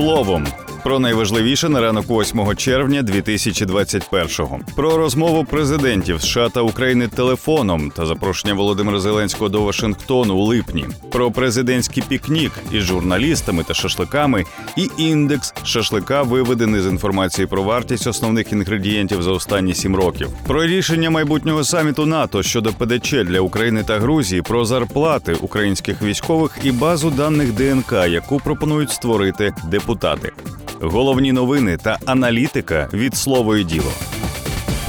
словом. Про найважливіше на ранок 8 червня 2021-го. Про розмову президентів США та України телефоном та запрошення Володимира Зеленського до Вашингтону у липні. Про президентський пікнік із журналістами та шашликами і індекс шашлика виведений з інформації про вартість основних інгредієнтів за останні сім років. Про рішення майбутнього саміту НАТО щодо ПДЧ для України та Грузії, про зарплати українських військових і базу даних ДНК, яку пропонують створити депутати. Головні новини та аналітика від слово і діло.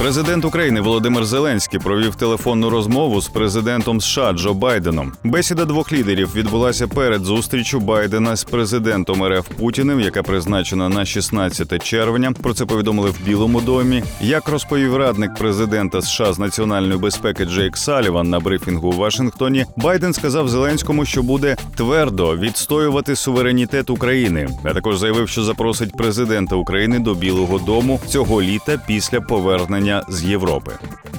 Президент України Володимир Зеленський провів телефонну розмову з президентом США Джо Байденом. Бесіда двох лідерів відбулася перед зустрічю Байдена з президентом РФ Путіним, яка призначена на 16 червня. Про це повідомили в Білому домі. Як розповів радник президента США з національної безпеки Джейк Саліван на брифінгу у Вашингтоні, Байден сказав Зеленському, що буде твердо відстоювати суверенітет України. А також заявив, що запросить президента України до Білого Дому цього літа після повернення з Європи.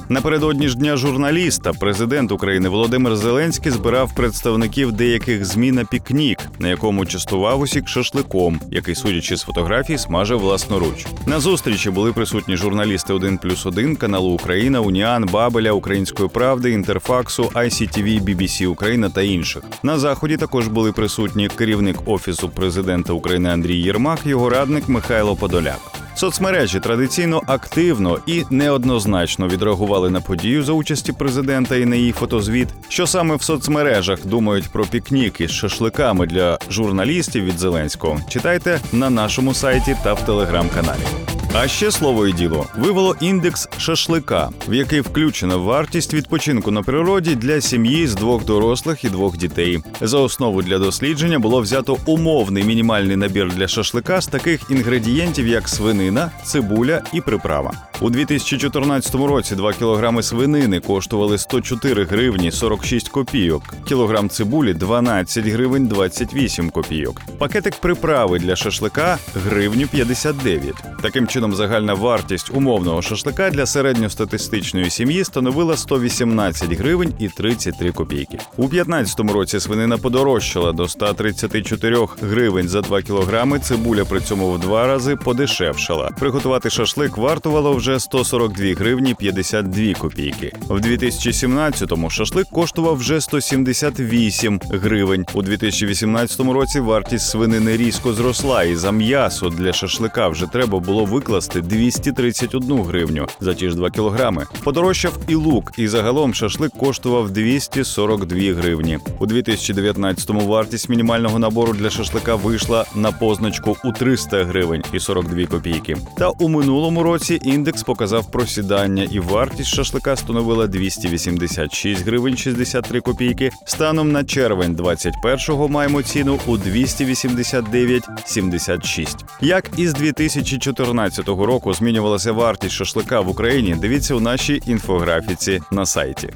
Напередодні ж дня журналіста президент України Володимир Зеленський збирав представників деяких змі на пікнік, на якому частував усіх шашликом, який, судячи з фотографій, смажив власноруч. На зустрічі були присутні журналісти 1 плюс 1, каналу Україна, Уніан, Бабеля, Української правди, Інтерфаксу, ICTV, BBC Україна та інших. На заході також були присутні керівник офісу президента України Андрій Єрмак, його радник Михайло Подоляк. Соцмережі традиційно активно і неоднозначно відреагували на подію за участі президента і на її фотозвіт. Що саме в соцмережах думають про пікніки з шашликами для журналістів від Зеленського? Читайте на нашому сайті та в телеграм-каналі. А ще слово і діло вивело індекс шашлика, в який включена вартість відпочинку на природі для сім'ї з двох дорослих і двох дітей. За основу для дослідження було взято умовний мінімальний набір для шашлика з таких інгредієнтів, як свинина, цибуля і приправа. У 2014 році 2 кілограми свинини коштували 104 гривні 46 копійок, кілограм цибулі 12 гривень 28 копійок. Пакетик приправи для шашлика гривню 59. Таким чином, загальна вартість умовного шашлика для середньостатистичної сім'ї становила 118 гривень і 33 копійки. У 2015 році свинина подорожчала до 134 гривень за 2 кілограми. Цибуля при цьому в два рази подешевшала. Приготувати шашлик вартувало вже 142 гривні 52 копійки. В 2017-му шашлик коштував вже 178 гривень. У 2018 році вартість свинини різко зросла, і за м'ясо для шашлика вже треба було викласти 231 гривню за ті ж 2 кілограми. Подорожчав і лук, і загалом шашлик коштував 242 гривні. У 2019-му вартість мінімального набору для шашлика вийшла на позначку у 300 гривень і 42 копійки. Та у минулому році індекс показав просідання, і вартість шашлика становила 286 гривень 63 копійки. Станом на червень 21-го маємо ціну у 289,76. Як із 2014 року змінювалася вартість шашлика в Україні, дивіться у нашій інфографіці на сайті.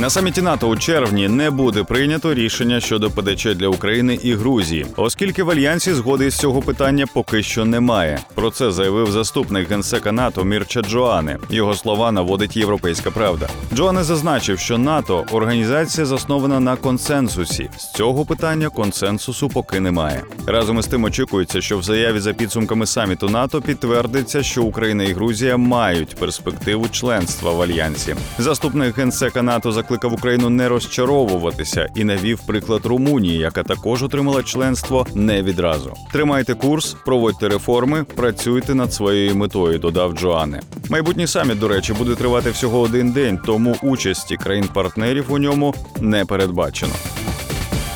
На саміті НАТО у червні не буде прийнято рішення щодо ПДЧ для України і Грузії, оскільки в альянсі згоди з цього питання поки що немає. Про це заявив заступник генсека НАТО Мірча Джоане. Його слова наводить європейська правда. Джоане зазначив, що НАТО організація заснована на консенсусі. З цього питання консенсусу поки немає. Разом із тим очікується, що в заяві за підсумками саміту НАТО підтвердиться, що Україна і Грузія мають перспективу членства в альянсі. Заступник генсека НАТО закликав Україну не розчаровуватися і навів приклад Румунії, яка також отримала членство не відразу. Тримайте курс, проводьте реформи, працюйте над своєю метою. Додав Джоане. Майбутній саміт, до речі, буде тривати всього один день, тому участі країн-партнерів у ньому не передбачено.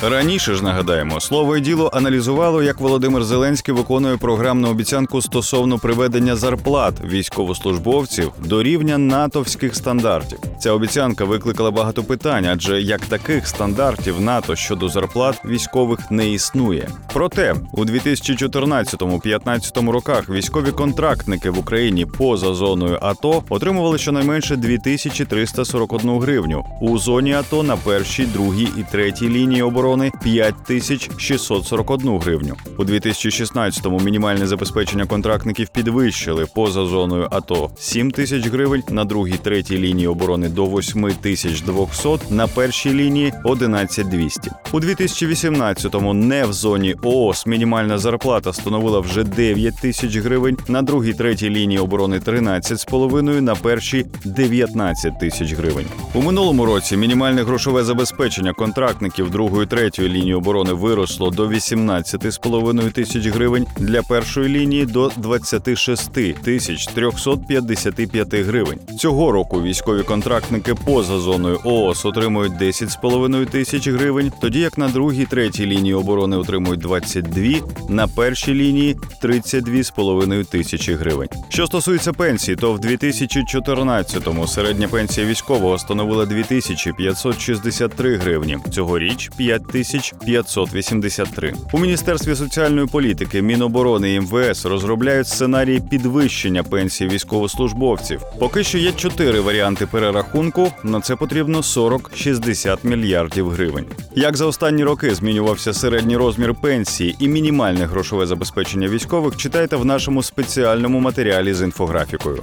Раніше ж нагадаємо, слово і діло аналізувало, як Володимир Зеленський виконує програмну обіцянку стосовно приведення зарплат військовослужбовців до рівня натовських стандартів. Ця обіцянка викликала багато питань, адже як таких стандартів НАТО щодо зарплат військових не існує. Проте у 2014-2015 роках військові контрактники в Україні поза зоною АТО отримували щонайменше 2341 гривню у зоні АТО на першій, другій і третій лінії оборони оборони 5641 гривню. У 2016-му мінімальне забезпечення контрактників підвищили поза зоною АТО 7 тисяч гривень, на другій третій лінії оборони до 8200, на першій лінії 11200. У 2018-му не в зоні ООС мінімальна зарплата становила вже 9 тисяч гривень, на другій третій лінії оборони 13,5, на першій 19 тисяч гривень. У минулому році мінімальне грошове забезпечення контрактників другої третьої лінії оборони виросло до 18,5 тисяч гривень, для першої лінії до 26 тисяч 355 гривень. Цього року військові контрактники поза зоною ООС отримують 10,5 тисяч гривень, тоді як на другій третій лінії оборони отримують 22, на першій лінії 32,5 тисячі гривень. Що стосується пенсії, то в 2014-му середня пенсія військового становила 2563 гривні. Цьогоріч 5583. У міністерстві соціальної політики, Міноборони і МВС розробляють сценарії підвищення пенсії військовослужбовців. Поки що є чотири варіанти перерахунку. На це потрібно 40-60 мільярдів гривень. Як за останні роки змінювався середній розмір пенсії і мінімальне грошове забезпечення військових, читайте в нашому спеціальному матеріалі з інфографікою.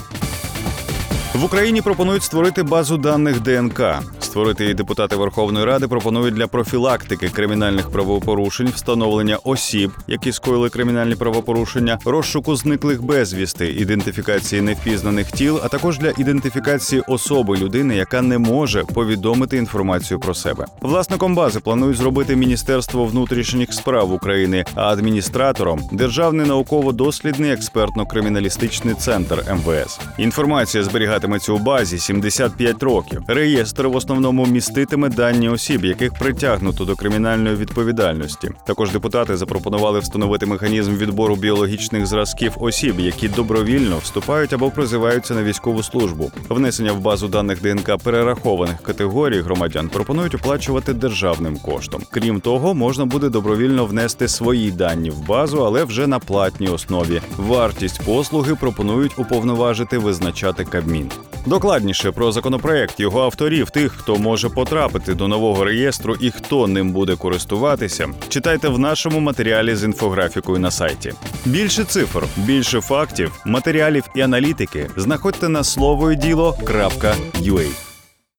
В Україні пропонують створити базу даних ДНК. Створити її депутати Верховної Ради пропонують для профілактики кримінальних правопорушень, встановлення осіб, які скоїли кримінальні правопорушення, розшуку зниклих безвісти, ідентифікації невпізнаних тіл, а також для ідентифікації особи людини, яка не може повідомити інформацію про себе. Власником бази планують зробити Міністерство внутрішніх справ України, а адміністратором державний науково-дослідний експертно-криміналістичний центр МВС. Інформація зберігатиметься у базі 75 років. Реєстр в основному міститиме дані осіб, яких притягнуто до кримінальної відповідальності. Також депутати запропонували встановити механізм відбору біологічних зразків осіб, які добровільно вступають або призиваються на військову службу. Внесення в базу даних ДНК перерахованих категорій громадян пропонують оплачувати державним коштом. Крім того, можна буде добровільно внести свої дані в базу, але вже на платній основі. Вартість послуги пропонують уповноважити визначати Кабмін. Докладніше про законопроект його авторів, тих, хто може потрапити до нового реєстру і хто ним буде користуватися, читайте в нашому матеріалі з інфографікою на сайті. Більше цифр, більше фактів, матеріалів і аналітики знаходьте на слово і діло.ua.